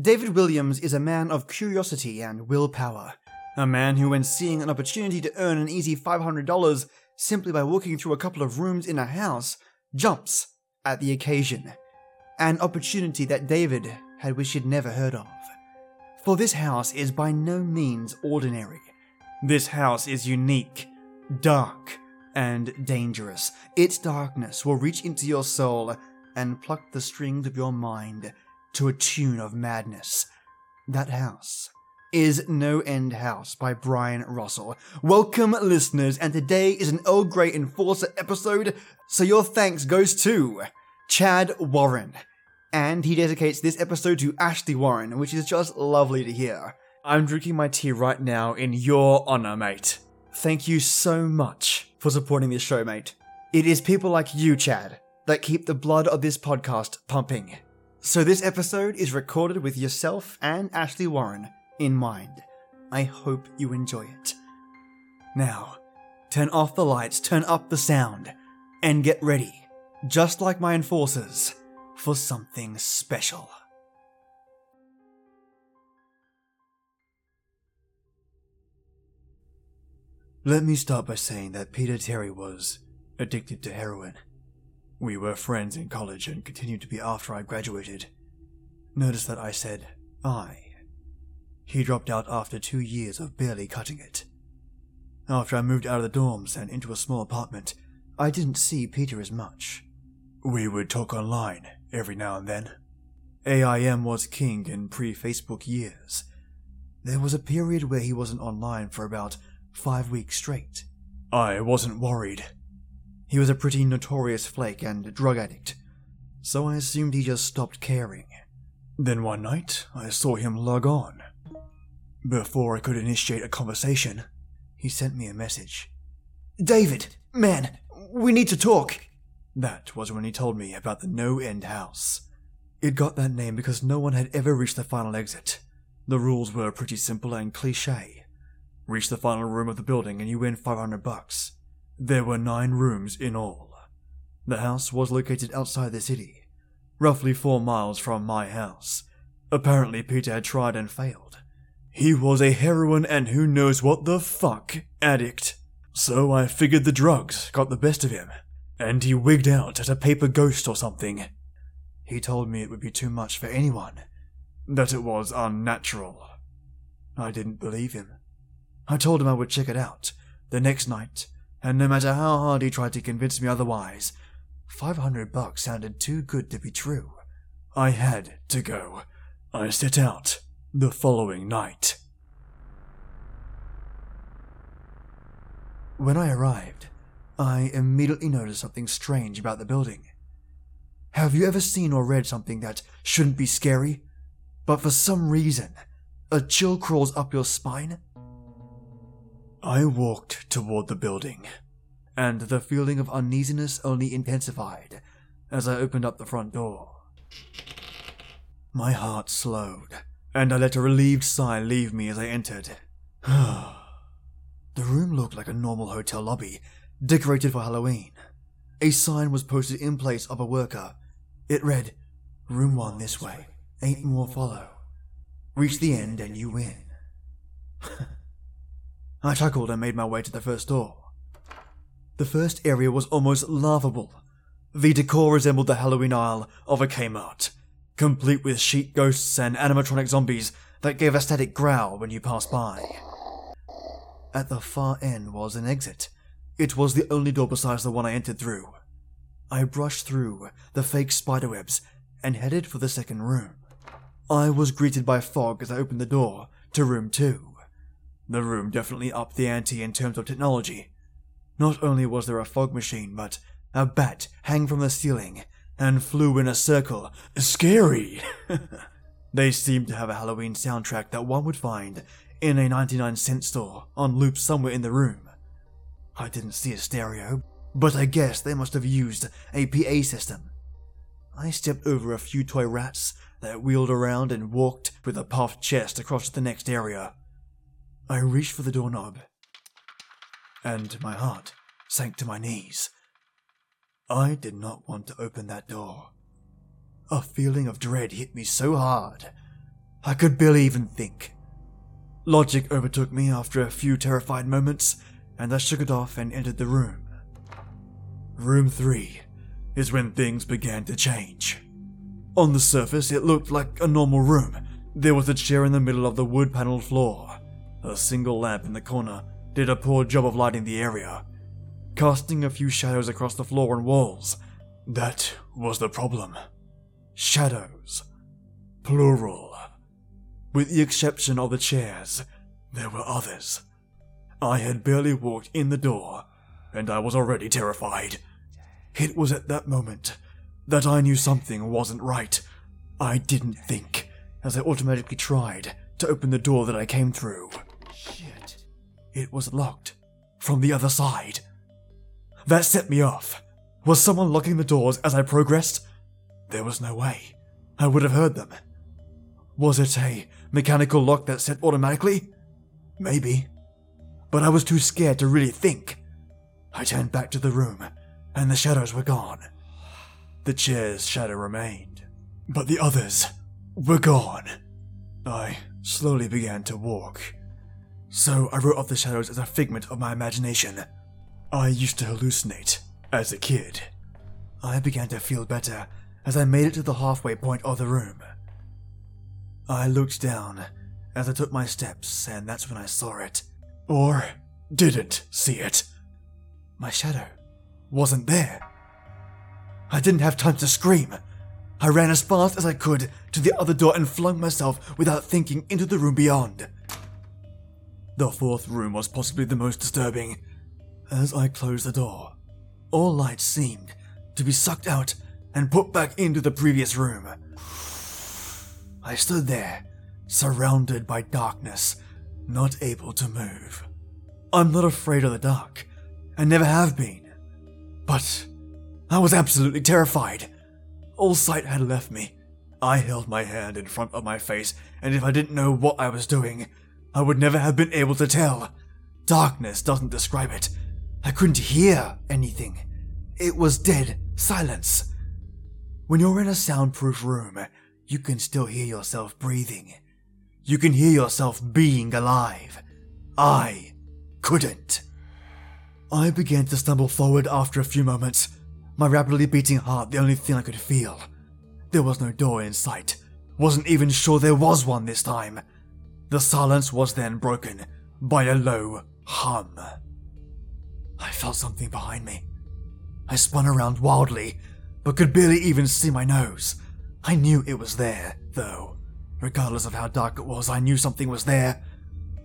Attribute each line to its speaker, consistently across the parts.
Speaker 1: David Williams is a man of curiosity and willpower. A man who, when seeing an opportunity to earn an easy $500 simply by walking through a couple of rooms in a house, jumps at the occasion. An opportunity that David had wished he'd never heard of. For this house is by no means ordinary. This house is unique, dark, and dangerous. Its darkness will reach into your soul and pluck the strings of your mind to a tune of madness. That house is No End House by Brian Russell. Welcome, listeners, and today is an Earl Grey Enforcer episode, so your thanks goes to Chad Warren. And he dedicates this episode to Ashley Warren, which is just lovely to hear. I'm drinking my tea right now in your honor, mate. Thank you so much for supporting this show, mate. It is people like you, Chad, that keep the blood of this podcast pumping. So this episode is recorded with yourself and Ashley Warren in mind. I hope you enjoy it. Now, turn off the lights, turn up the sound, and get ready, just like my enforcers, for something special. Let me start by saying that Peter Terry was addicted to heroin. We were friends in college and continued to be after I graduated. Notice that I said I. He dropped out after two years of barely cutting it. After I moved out of the dorms and into a small apartment, I didn't see Peter as much. We would talk online every now and then. AIM was king in pre Facebook years. There was a period where he wasn't online for about five weeks straight. I wasn't worried. He was a pretty notorious flake and drug addict, so I assumed he just stopped caring. Then one night, I saw him log on. Before I could initiate a conversation, he sent me a message. David, man, we need to talk. That was when he told me about the No End House. It got that name because no one had ever reached the final exit. The rules were pretty simple and cliche. Reach the final room of the building and you win 500 bucks. There were nine rooms in all. The house was located outside the city, roughly four miles from my house. Apparently, Peter had tried and failed. He was a heroin and who knows what the fuck addict. So I figured the drugs got the best of him, and he wigged out at a paper ghost or something. He told me it would be too much for anyone, that it was unnatural. I didn't believe him. I told him I would check it out the next night, and no matter how hard he tried to convince me otherwise, 500 bucks sounded too good to be true. I had to go. I set out the following night. When I arrived, I immediately noticed something strange about the building. Have you ever seen or read something that shouldn't be scary, but for some reason, a chill crawls up your spine? I walked toward the building, and the feeling of uneasiness only intensified as I opened up the front door. My heart slowed, and I let a relieved sigh leave me as I entered. the room looked like a normal hotel lobby, decorated for Halloween. A sign was posted in place of a worker. It read, Room 1 this way, eight more follow. Reach the end and you win. I chuckled and made my way to the first door. The first area was almost laughable. The decor resembled the Halloween aisle of a Kmart complete with sheet ghosts and animatronic zombies that gave a static growl when you passed by. At the far end was an exit. It was the only door besides the one I entered through. I brushed through the fake spiderwebs and headed for the second room. I was greeted by fog as I opened the door to room two. The room definitely upped the ante in terms of technology. Not only was there a fog machine, but a bat hanging from the ceiling and flew in a circle. Scary! they seemed to have a Halloween soundtrack that one would find in a 99 cent store on loop somewhere in the room. I didn't see a stereo, but I guess they must have used a PA system. I stepped over a few toy rats that wheeled around and walked with a puffed chest across the next area. I reached for the doorknob, and my heart sank to my knees. I did not want to open that door. A feeling of dread hit me so hard. I could barely even think. Logic overtook me after a few terrified moments, and I shook it off and entered the room. Room 3 is when things began to change. On the surface, it looked like a normal room. There was a chair in the middle of the wood paneled floor. A single lamp in the corner did a poor job of lighting the area, casting a few shadows across the floor and walls. That was the problem. Shadows. Plural. With the exception of the chairs, there were others. I had barely walked in the door, and I was already terrified. It was at that moment that I knew something wasn't right. I didn't think, as I automatically tried to open the door that I came through. Shit. It was locked from the other side. That set me off. Was someone locking the doors as I progressed? There was no way. I would have heard them. Was it a mechanical lock that set automatically? Maybe. But I was too scared to really think. I turned back to the room, and the shadows were gone. The chair's shadow remained, but the others were gone. I slowly began to walk. So I wrote off the shadows as a figment of my imagination. I used to hallucinate as a kid. I began to feel better as I made it to the halfway point of the room. I looked down as I took my steps, and that's when I saw it. Or didn't see it. My shadow wasn't there. I didn't have time to scream. I ran as fast as I could to the other door and flung myself without thinking into the room beyond. The fourth room was possibly the most disturbing. As I closed the door, all light seemed to be sucked out and put back into the previous room. I stood there, surrounded by darkness, not able to move. I'm not afraid of the dark, and never have been. But I was absolutely terrified. All sight had left me. I held my hand in front of my face, and if I didn't know what I was doing, I would never have been able to tell. Darkness doesn't describe it. I couldn't hear anything. It was dead silence. When you're in a soundproof room, you can still hear yourself breathing. You can hear yourself being alive. I couldn't. I began to stumble forward after a few moments, my rapidly beating heart the only thing I could feel. There was no door in sight. Wasn't even sure there was one this time. The silence was then broken by a low hum. I felt something behind me. I spun around wildly, but could barely even see my nose. I knew it was there, though. Regardless of how dark it was, I knew something was there.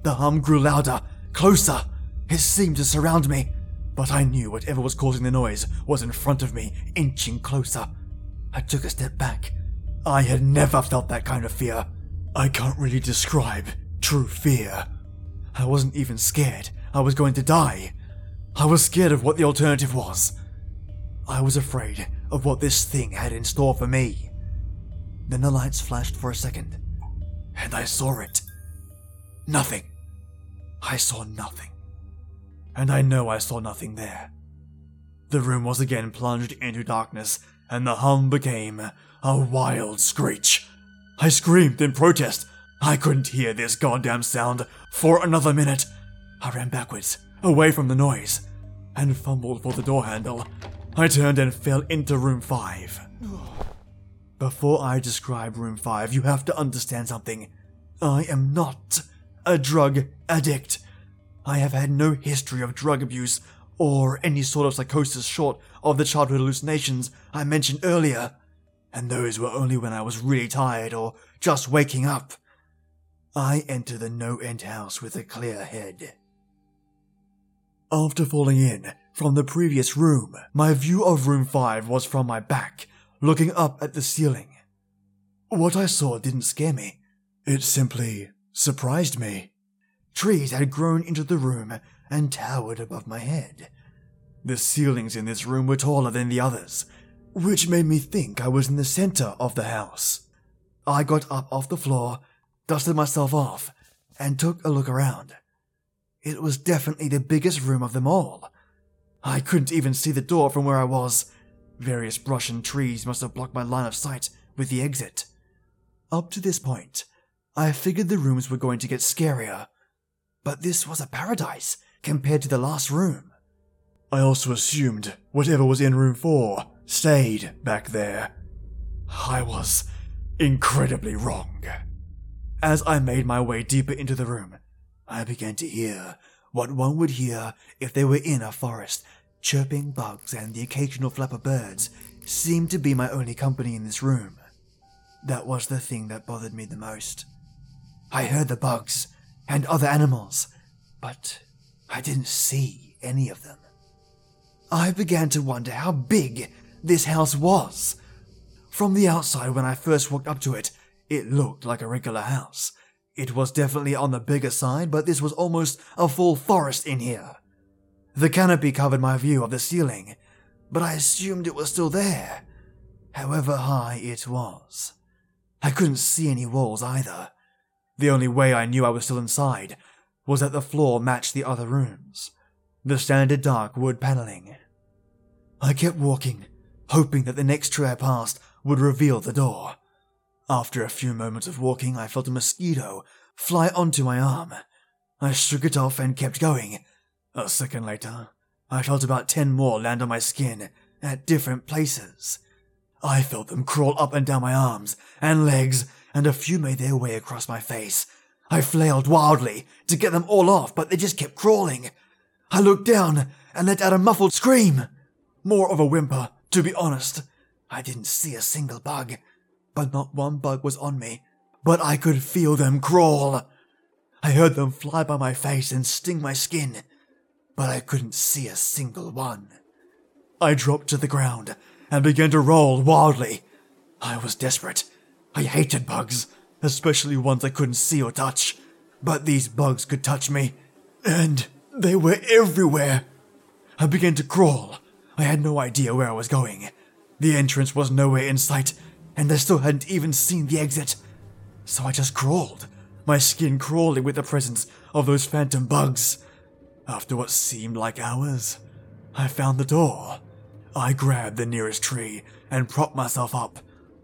Speaker 1: The hum grew louder, closer. It seemed to surround me, but I knew whatever was causing the noise was in front of me, inching closer. I took a step back. I had never felt that kind of fear. I can't really describe true fear. I wasn't even scared I was going to die. I was scared of what the alternative was. I was afraid of what this thing had in store for me. Then the lights flashed for a second, and I saw it. Nothing. I saw nothing. And I know I saw nothing there. The room was again plunged into darkness, and the hum became a wild screech. I screamed in protest. I couldn't hear this goddamn sound for another minute. I ran backwards, away from the noise, and fumbled for the door handle. I turned and fell into room 5. Before I describe room 5, you have to understand something. I am not a drug addict. I have had no history of drug abuse or any sort of psychosis short of the childhood hallucinations I mentioned earlier, and those were only when I was really tired or just waking up. I entered the no end house with a clear head. After falling in from the previous room, my view of room 5 was from my back, looking up at the ceiling. What I saw didn't scare me, it simply surprised me. Trees had grown into the room and towered above my head. The ceilings in this room were taller than the others, which made me think I was in the center of the house. I got up off the floor, dusted myself off, and took a look around. It was definitely the biggest room of them all. I couldn't even see the door from where I was. Various brush and trees must have blocked my line of sight with the exit. Up to this point, I figured the rooms were going to get scarier, but this was a paradise compared to the last room. I also assumed whatever was in room 4 stayed back there. I was incredibly wrong. As I made my way deeper into the room, I began to hear what one would hear if they were in a forest. Chirping bugs and the occasional flap of birds seemed to be my only company in this room. That was the thing that bothered me the most. I heard the bugs and other animals, but I didn't see any of them. I began to wonder how big this house was. From the outside, when I first walked up to it, it looked like a regular house. It was definitely on the bigger side, but this was almost a full forest in here. The canopy covered my view of the ceiling, but I assumed it was still there, however high it was. I couldn't see any walls either. The only way I knew I was still inside was that the floor matched the other rooms, the standard dark wood paneling. I kept walking, hoping that the next tree I passed would reveal the door. After a few moments of walking, I felt a mosquito fly onto my arm. I shook it off and kept going. A second later, I felt about ten more land on my skin at different places. I felt them crawl up and down my arms and legs, and a few made their way across my face. I flailed wildly to get them all off, but they just kept crawling. I looked down and let out a muffled scream. More of a whimper, to be honest. I didn't see a single bug, but not one bug was on me. But I could feel them crawl. I heard them fly by my face and sting my skin, but I couldn't see a single one. I dropped to the ground and began to roll wildly. I was desperate. I hated bugs, especially ones I couldn't see or touch. But these bugs could touch me, and they were everywhere. I began to crawl. I had no idea where I was going. The entrance was nowhere in sight, and I still hadn't even seen the exit. So I just crawled, my skin crawling with the presence of those phantom bugs. After what seemed like hours, I found the door. I grabbed the nearest tree and propped myself up,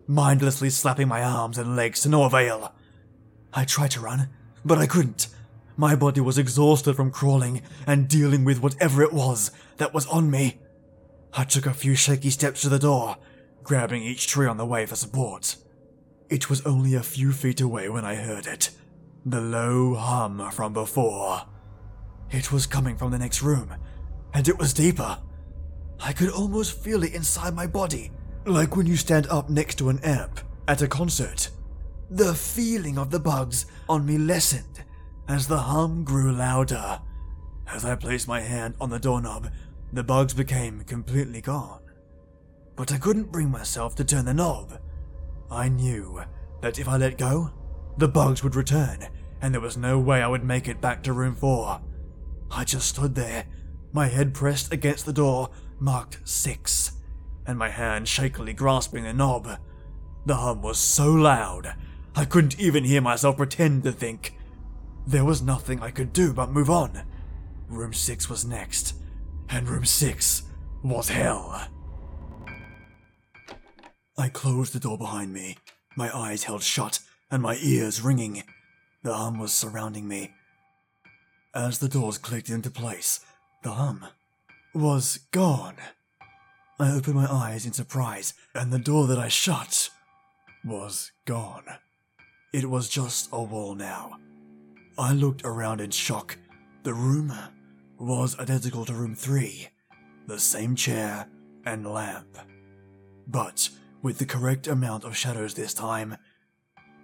Speaker 1: mindlessly slapping my arms and legs to no avail. I tried to run, but I couldn't. My body was exhausted from crawling and dealing with whatever it was that was on me. I took a few shaky steps to the door, grabbing each tree on the way for support. It was only a few feet away when I heard it the low hum from before. It was coming from the next room, and it was deeper. I could almost feel it inside my body, like when you stand up next to an amp at a concert. The feeling of the bugs on me lessened as the hum grew louder. As I placed my hand on the doorknob, the bugs became completely gone. But I couldn't bring myself to turn the knob. I knew that if I let go, the bugs would return, and there was no way I would make it back to room 4. I just stood there, my head pressed against the door marked 6, and my hand shakily grasping the knob. The hum was so loud, I couldn't even hear myself pretend to think. There was nothing I could do but move on. Room 6 was next, and room 6 was hell. I closed the door behind me, my eyes held shut and my ears ringing. The hum was surrounding me. As the doors clicked into place, the hum was gone. I opened my eyes in surprise, and the door that I shut was gone. It was just a wall now. I looked around in shock. The room was identical to room 3, the same chair and lamp. But with the correct amount of shadows this time.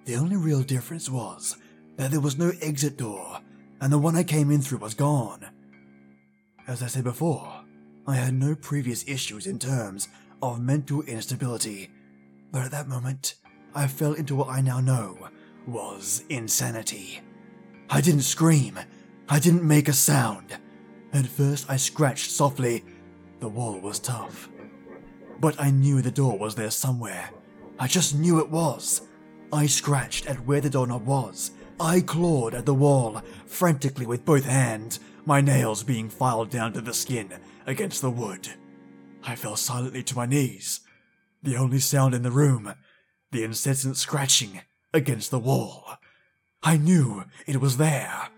Speaker 1: The only real difference was that there was no exit door, and the one I came in through was gone. As I said before, I had no previous issues in terms of mental instability, but at that moment, I fell into what I now know was insanity. I didn't scream, I didn't make a sound. At first, I scratched softly. The wall was tough. But I knew the door was there somewhere. I just knew it was. I scratched at where the doorknob was. I clawed at the wall, frantically with both hands, my nails being filed down to the skin against the wood. I fell silently to my knees. The only sound in the room, the incessant scratching against the wall. I knew it was there.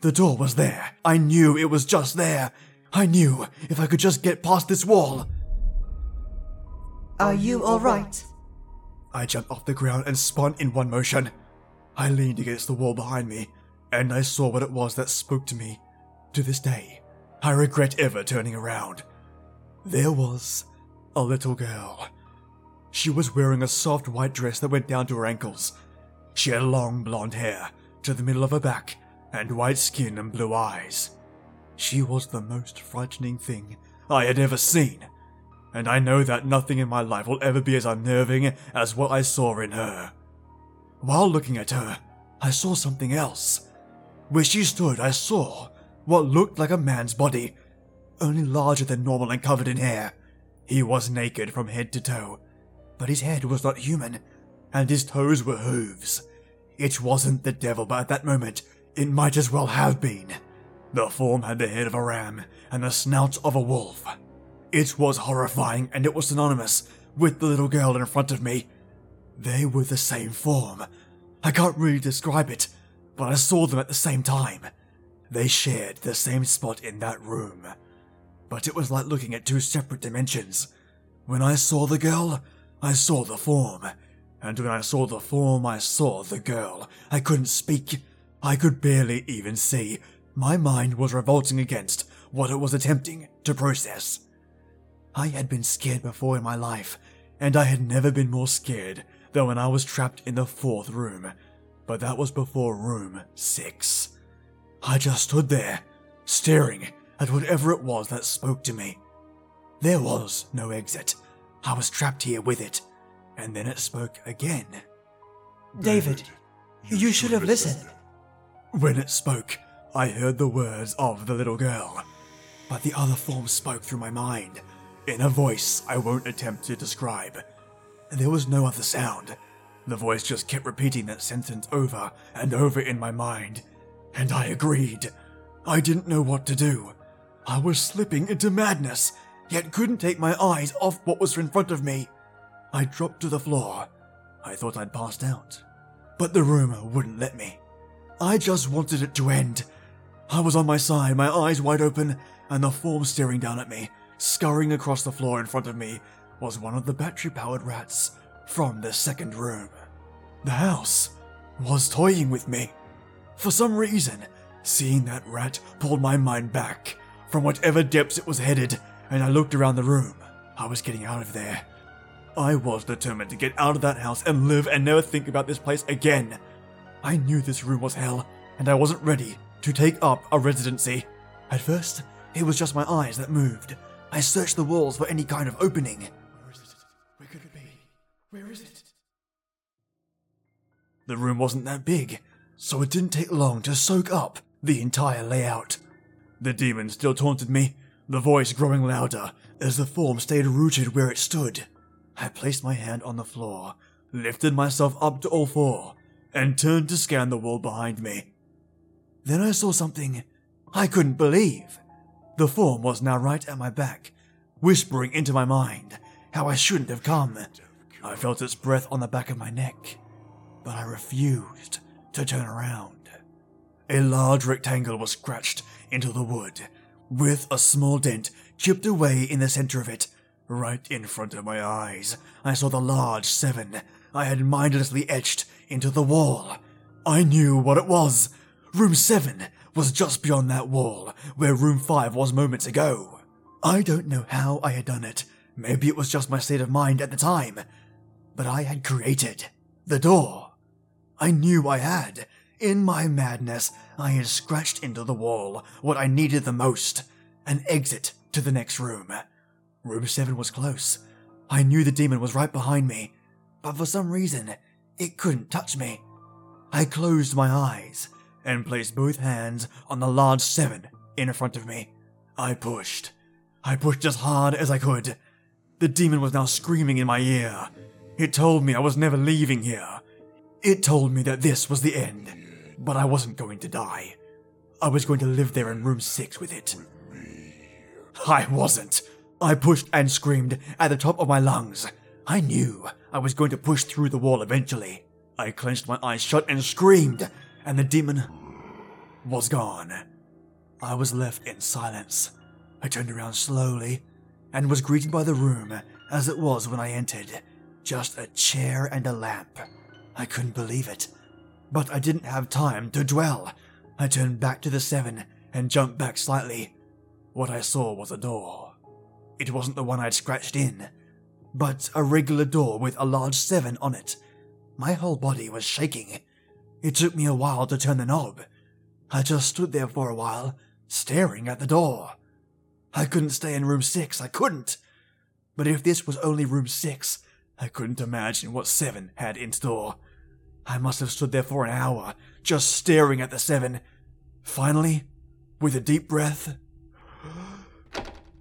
Speaker 1: The door was there. I knew it was just there. I knew if I could just get past this wall.
Speaker 2: Are you alright?
Speaker 1: I jumped off the ground and spun in one motion. I leaned against the wall behind me, and I saw what it was that spoke to me. To this day, I regret ever turning around. There was a little girl. She was wearing a soft white dress that went down to her ankles. She had long blonde hair to the middle of her back and white skin and blue eyes. She was the most frightening thing I had ever seen, and I know that nothing in my life will ever be as unnerving as what I saw in her. While looking at her, I saw something else. Where she stood, I saw what looked like a man's body, only larger than normal and covered in hair. He was naked from head to toe, but his head was not human, and his toes were hooves. It wasn't the devil, but at that moment, it might as well have been. The form had the head of a ram and the snout of a wolf. It was horrifying, and it was synonymous with the little girl in front of me. They were the same form. I can't really describe it, but I saw them at the same time. They shared the same spot in that room. But it was like looking at two separate dimensions. When I saw the girl, I saw the form. And when I saw the form, I saw the girl. I couldn't speak. I could barely even see. My mind was revolting against what it was attempting to process. I had been scared before in my life, and I had never been more scared than when I was trapped in the fourth room. But that was before room six. I just stood there, staring at whatever it was that spoke to me. There was no exit. I was trapped here with it. And then it spoke again.
Speaker 2: David, you should have listened.
Speaker 1: When it spoke, I heard the words of the little girl. But the other form spoke through my mind, in a voice I won't attempt to describe. There was no other sound. The voice just kept repeating that sentence over and over in my mind. And I agreed. I didn't know what to do. I was slipping into madness, yet couldn't take my eyes off what was in front of me. I dropped to the floor. I thought I'd passed out. But the room wouldn't let me. I just wanted it to end. I was on my side, my eyes wide open, and the form staring down at me, scurrying across the floor in front of me, was one of the battery powered rats from the second room. The house was toying with me. For some reason, seeing that rat pulled my mind back from whatever depths it was headed, and I looked around the room. I was getting out of there. I was determined to get out of that house and live and never think about this place again. I knew this room was hell, and I wasn't ready to take up a residency. At first, it was just my eyes that moved. I searched the walls for any kind of opening. Where is it? Where could it be? Where is it? The room wasn't that big, so it didn't take long to soak up the entire layout. The demon still taunted me, the voice growing louder as the form stayed rooted where it stood. I placed my hand on the floor, lifted myself up to all four, and turned to scan the wall behind me. Then I saw something I couldn't believe. The form was now right at my back, whispering into my mind how I shouldn't have come. I felt its breath on the back of my neck, but I refused to turn around. A large rectangle was scratched into the wood, with a small dent chipped away in the center of it. Right in front of my eyes, I saw the large seven I had mindlessly etched into the wall. I knew what it was. Room 7 was just beyond that wall, where room 5 was moments ago. I don't know how I had done it. Maybe it was just my state of mind at the time. But I had created the door. I knew I had. In my madness, I had scratched into the wall what I needed the most an exit to the next room. Room 7 was close. I knew the demon was right behind me, but for some reason, it couldn't touch me. I closed my eyes and placed both hands on the large 7 in front of me. I pushed. I pushed as hard as I could. The demon was now screaming in my ear. It told me I was never leaving here. It told me that this was the end, but I wasn't going to die. I was going to live there in room 6 with it. I wasn't. I pushed and screamed at the top of my lungs. I knew I was going to push through the wall eventually. I clenched my eyes shut and screamed, and the demon was gone. I was left in silence. I turned around slowly and was greeted by the room as it was when I entered just a chair and a lamp. I couldn't believe it. But I didn't have time to dwell. I turned back to the seven and jumped back slightly. What I saw was a door. It wasn't the one I'd scratched in, but a regular door with a large seven on it. My whole body was shaking. It took me a while to turn the knob. I just stood there for a while, staring at the door. I couldn't stay in room six, I couldn't. But if this was only room six, I couldn't imagine what seven had in store. I must have stood there for an hour, just staring at the seven. Finally, with a deep breath,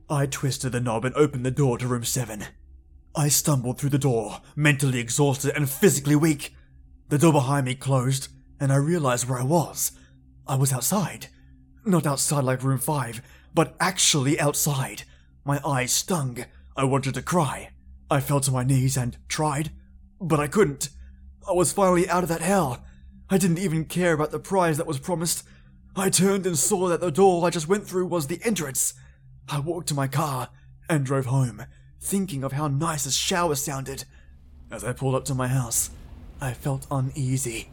Speaker 1: I twisted the knob and opened the door to room seven. I stumbled through the door, mentally exhausted and physically weak. The door behind me closed, and I realized where I was. I was outside. Not outside like room five, but actually outside. My eyes stung. I wanted to cry. I fell to my knees and tried, but I couldn't. I was finally out of that hell. I didn't even care about the prize that was promised. I turned and saw that the door I just went through was the entrance. I walked to my car and drove home, thinking of how nice a shower sounded. As I pulled up to my house, I felt uneasy.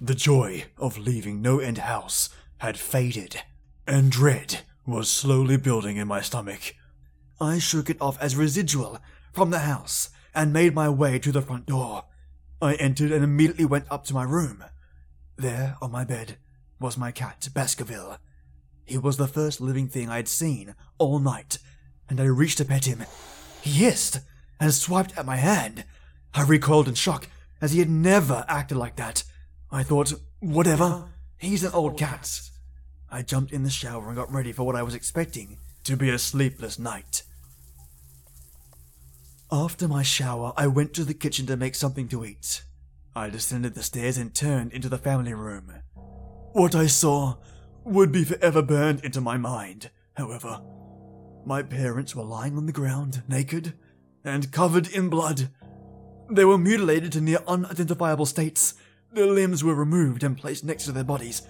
Speaker 1: The joy of leaving No End House had faded, and dread was slowly building in my stomach. I shook it off as residual from the house and made my way to the front door. I entered and immediately went up to my room. There, on my bed, was my cat, Baskerville. He was the first living thing I had seen all night, and I reached to pet him. He hissed and swiped at my hand. I recoiled in shock, as he had never acted like that. I thought, whatever, he's an old cat. I jumped in the shower and got ready for what I was expecting to be a sleepless night. After my shower, I went to the kitchen to make something to eat. I descended the stairs and turned into the family room. What I saw would be forever burned into my mind, however. My parents were lying on the ground, naked and covered in blood. They were mutilated to near unidentifiable states. Their limbs were removed and placed next to their bodies,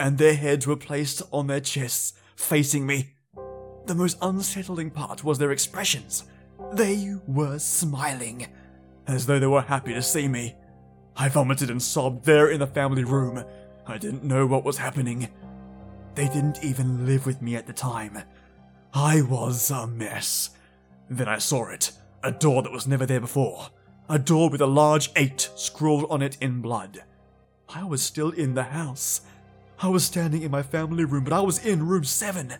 Speaker 1: and their heads were placed on their chests, facing me. The most unsettling part was their expressions. They were smiling, as though they were happy to see me. I vomited and sobbed there in the family room. I didn't know what was happening. They didn't even live with me at the time. I was a mess. Then I saw it a door that was never there before. A door with a large 8 scrawled on it in blood. I was still in the house. I was standing in my family room, but I was in room 7.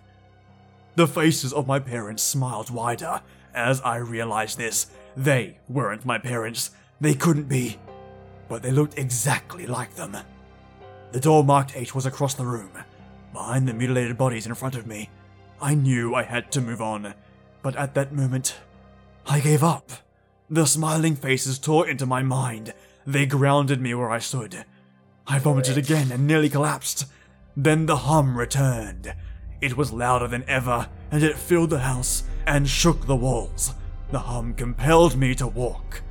Speaker 1: The faces of my parents smiled wider as I realized this. They weren't my parents. They couldn't be. But they looked exactly like them. The door marked 8 was across the room, behind the mutilated bodies in front of me. I knew I had to move on, but at that moment, I gave up. The smiling faces tore into my mind. They grounded me where I stood. I vomited again and nearly collapsed. Then the hum returned. It was louder than ever, and it filled the house and shook the walls. The hum compelled me to walk.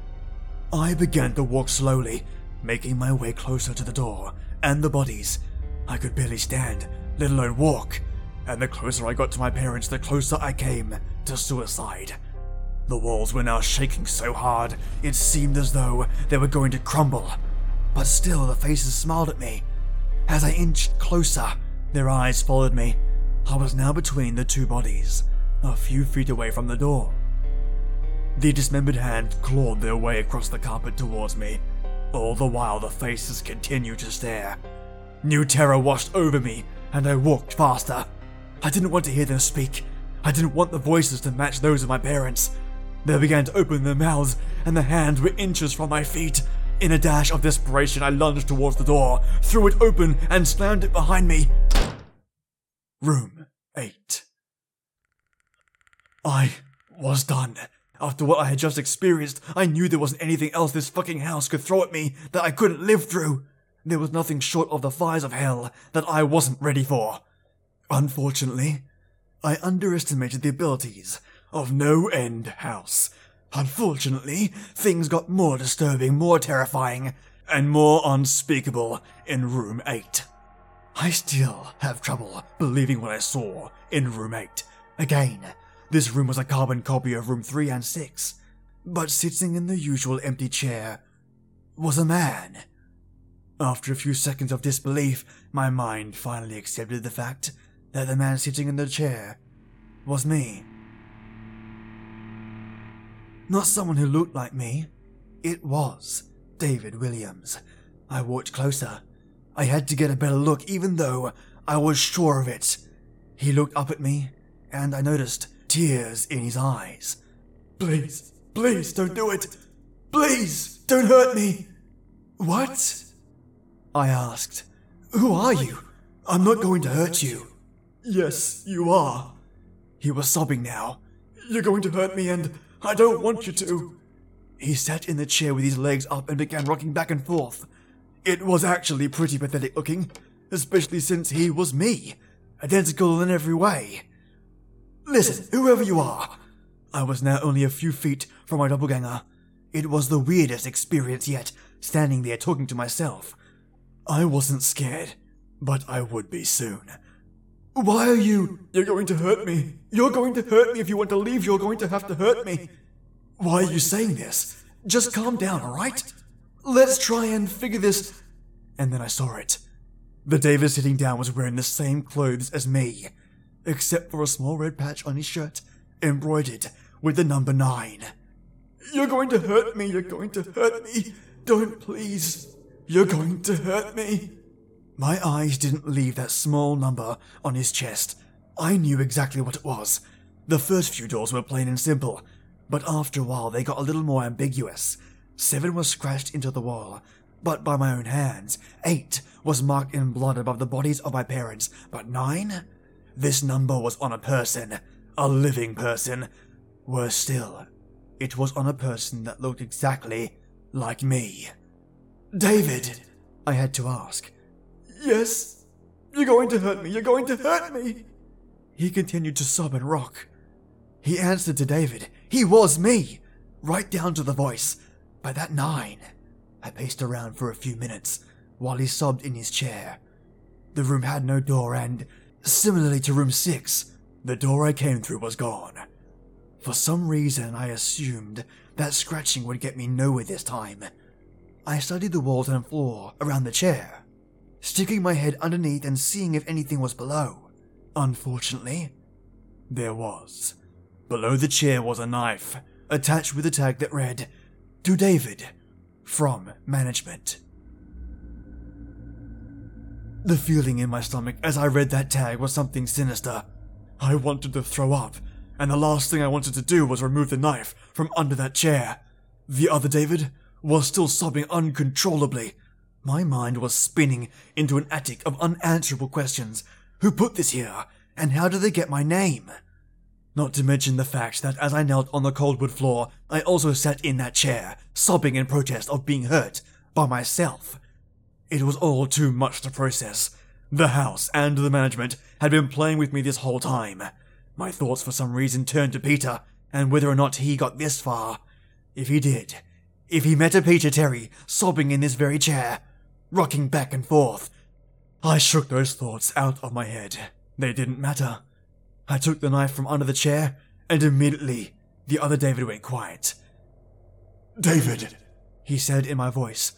Speaker 1: I began to walk slowly, making my way closer to the door and the bodies. I could barely stand, let alone walk, and the closer I got to my parents, the closer I came to suicide. The walls were now shaking so hard, it seemed as though they were going to crumble. But still, the faces smiled at me. As I inched closer, their eyes followed me. I was now between the two bodies, a few feet away from the door. The dismembered hand clawed their way across the carpet towards me. All the while, the faces continued to stare. New terror washed over me, and I walked faster. I didn't want to hear them speak. I didn't want the voices to match those of my parents. They began to open their mouths, and the hands were inches from my feet. In a dash of desperation, I lunged towards the door, threw it open, and slammed it behind me. Room 8. I was done. After what I had just experienced, I knew there wasn't anything else this fucking house could throw at me that I couldn't live through. There was nothing short of the fires of hell that I wasn't ready for. Unfortunately, I underestimated the abilities of No End House. Unfortunately, things got more disturbing, more terrifying, and more unspeakable in room 8. I still have trouble believing what I saw in room 8. Again, this room was a carbon copy of room 3 and 6, but sitting in the usual empty chair was a man. After a few seconds of disbelief, my mind finally accepted the fact that the man sitting in the chair was me. Not someone who looked like me. It was David Williams. I walked closer. I had to get a better look, even though I was sure of it. He looked up at me, and I noticed tears in his eyes. Please, please don't do it. Please, don't hurt me. What? I asked. Who are you? I'm not going to hurt you. Yes, you are. He was sobbing now. You're going to hurt me, and I don't want you to. He sat in the chair with his legs up and began rocking back and forth. It was actually pretty pathetic looking, especially since he was me, identical in every way. Listen, whoever you are. I was now only a few feet from my doppelganger. It was the weirdest experience yet, standing there talking to myself. I wasn't scared, but I would be soon. Why are you? You're going to hurt me. You're going to hurt me. If you want to leave, you're going to have to hurt me. Why are you saying this? Just calm down, alright? Let's try and figure this. And then I saw it. The David sitting down was wearing the same clothes as me, except for a small red patch on his shirt, embroidered with the number nine. You're going to hurt me. You're going to hurt me. Don't please. You're going to hurt me. My eyes didn't leave that small number on his chest. I knew exactly what it was. The first few doors were plain and simple, but after a while they got a little more ambiguous. Seven was scratched into the wall, but by my own hands. Eight was marked in blood above the bodies of my parents, but nine? This number was on a person, a living person. Worse still, it was on a person that looked exactly like me. David, I had to ask. Yes, you're going to hurt me, you're going to hurt me. He continued to sob and rock. He answered to David. He was me, right down to the voice. By that nine, I paced around for a few minutes while he sobbed in his chair. The room had no door, and similarly to room six, the door I came through was gone. For some reason, I assumed that scratching would get me nowhere this time. I studied the walls and floor around the chair, sticking my head underneath and seeing if anything was below. Unfortunately, there was. Below the chair was a knife, attached with a tag that read, To David, from management. The feeling in my stomach as I read that tag was something sinister. I wanted to throw up, and the last thing I wanted to do was remove the knife from under that chair. The other David was still sobbing uncontrollably. My mind was spinning into an attic of unanswerable questions. Who put this here? And how did they get my name? Not to mention the fact that as I knelt on the cold wood floor, I also sat in that chair, sobbing in protest of being hurt by myself. It was all too much to process. The house and the management had been playing with me this whole time. My thoughts for some reason turned to Peter and whether or not he got this far. If he did, if he met a Peter Terry sobbing in this very chair, rocking back and forth, I shook those thoughts out of my head. They didn't matter. I took the knife from under the chair, and immediately the other David went quiet. David, he said in my voice,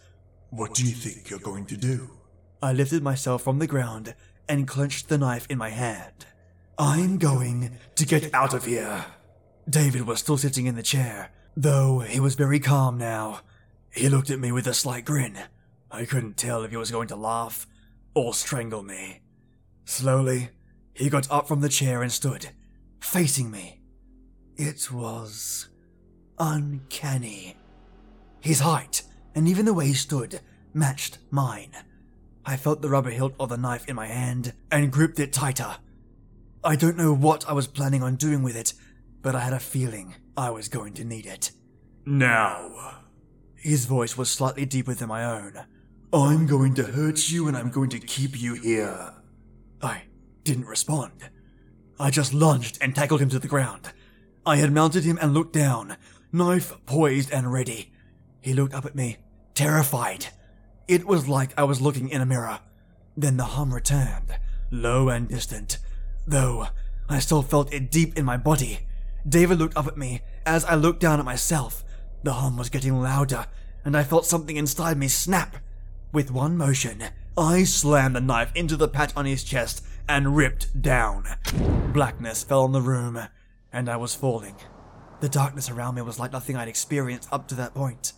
Speaker 3: What do you think you're going to do?
Speaker 1: I lifted myself from the ground and clenched the knife in my hand. I'm going to get out of here. David was still sitting in the chair, though he was very calm now. He looked at me with a slight grin. I couldn't tell if he was going to laugh or strangle me. Slowly, he got up from the chair and stood, facing me. It was uncanny. His height, and even the way he stood, matched mine. I felt the rubber hilt of the knife in my hand and gripped it tighter. I don't know what I was planning on doing with it, but I had a feeling I was going to need it.
Speaker 3: Now,
Speaker 1: His voice was slightly deeper than my own.
Speaker 3: I'm going to hurt you and I'm going to keep you here.
Speaker 1: I didn't respond. I just lunged and tackled him to the ground. I had mounted him and looked down, knife poised and ready. He looked up at me, terrified. It was like I was looking in a mirror. Then the hum returned, low and distant, though I still felt it deep in my body. David looked up at me as I looked down at myself. The hum was getting louder, and I felt something inside me snap. With one motion, I slammed the knife into the patch on his chest and ripped down. Blackness fell on the room, and I was falling. The darkness around me was like nothing I'd experienced up to that point.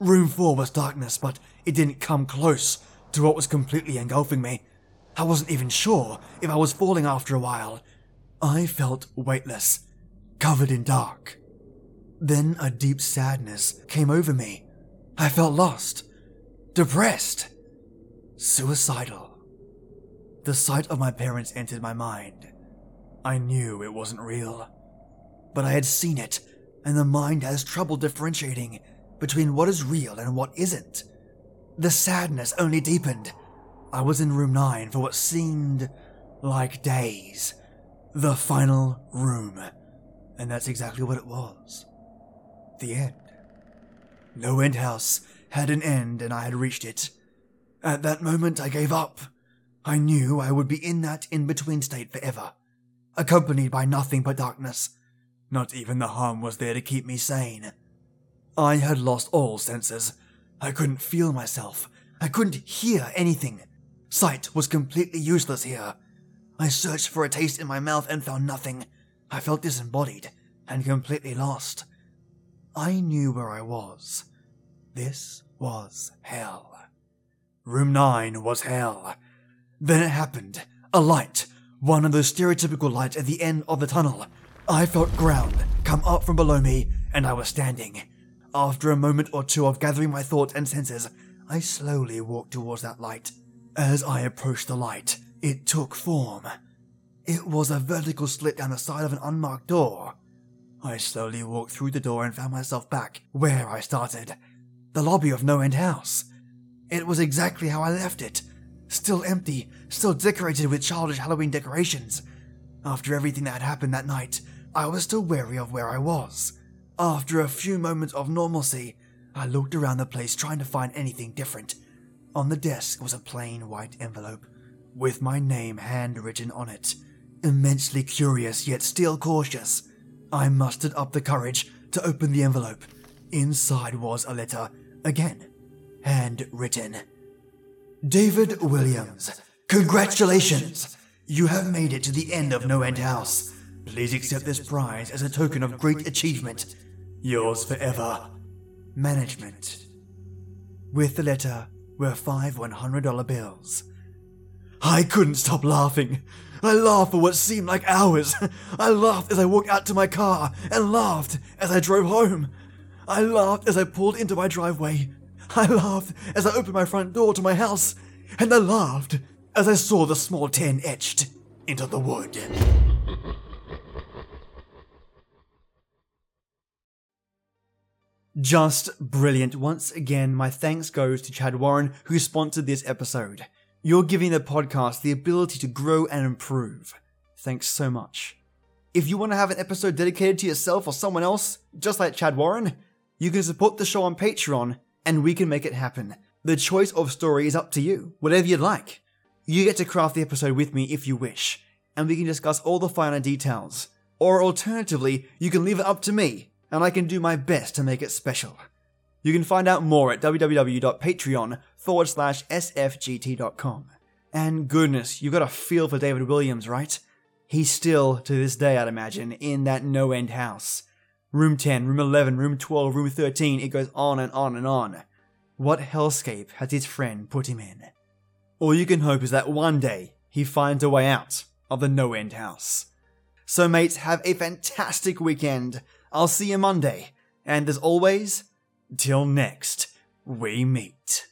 Speaker 1: Room 4 was darkness, but it didn't come close to what was completely engulfing me. I wasn't even sure if I was falling after a while. I felt weightless, covered in dark. Then a deep sadness came over me. I felt lost, depressed, suicidal. The sight of my parents entered my mind. I knew it wasn't real, but I had seen it, and the mind has trouble differentiating between what is real and what isn't. The sadness only deepened. I was in room 9 for what seemed like days. The final room. And that's exactly what it was. The end. No End House had an end, and I had reached it. At that moment, I gave up. I knew I would be in that in between state forever, accompanied by nothing but darkness. Not even the hum was there to keep me sane. I had lost all senses. I couldn't feel myself. I couldn't hear anything. Sight was completely useless here. I searched for a taste in my mouth and found nothing. I felt disembodied and completely lost. I knew where I was. This was hell. Room 9 was hell. Then it happened. A light. One of those stereotypical lights at the end of the tunnel. I felt ground come up from below me, and I was standing. After a moment or two of gathering my thoughts and senses, I slowly walked towards that light. As I approached the light, it took form. It was a vertical slit down the side of an unmarked door. I slowly walked through the door and found myself back where I started the lobby of No End House. It was exactly how I left it still empty, still decorated with childish Halloween decorations. After everything that had happened that night, I was still wary of where I was. After a few moments of normalcy, I looked around the place trying to find anything different. On the desk was a plain white envelope with my name handwritten on it. Immensely curious yet still cautious, I mustered up the courage to open the envelope. Inside was a letter, again, handwritten. David Williams, congratulations! You have made it to the end of No End House. Please accept this prize as a token of great achievement. Yours forever. Management. With the letter were five $100 bills. I couldn't stop laughing. I laughed for what seemed like hours. I laughed as I walked out to my car and laughed as I drove home. I laughed as I pulled into my driveway. I laughed as I opened my front door to my house. And I laughed as I saw the small 10 etched into the wood. Just brilliant. Once again, my thanks goes to Chad Warren, who sponsored this episode. You're giving the podcast the ability to grow and improve. Thanks so much. If you want to have an episode dedicated to yourself or someone else, just like Chad Warren, you can support the show on Patreon and we can make it happen. The choice of story is up to you, whatever you'd like. You get to craft the episode with me if you wish, and we can discuss all the finer details. Or alternatively, you can leave it up to me, and I can do my best to make it special. You can find out more at www.patreon forward slash sfgt.com. And goodness, you've got a feel for David Williams, right? He's still, to this day, I'd imagine, in that no end house. Room 10, room 11, room 12, room 13, it goes on and on and on. What hellscape has his friend put him in? All you can hope is that one day he finds a way out of the no end house. So, mates, have a fantastic weekend. I'll see you Monday. And as always, till next we meet.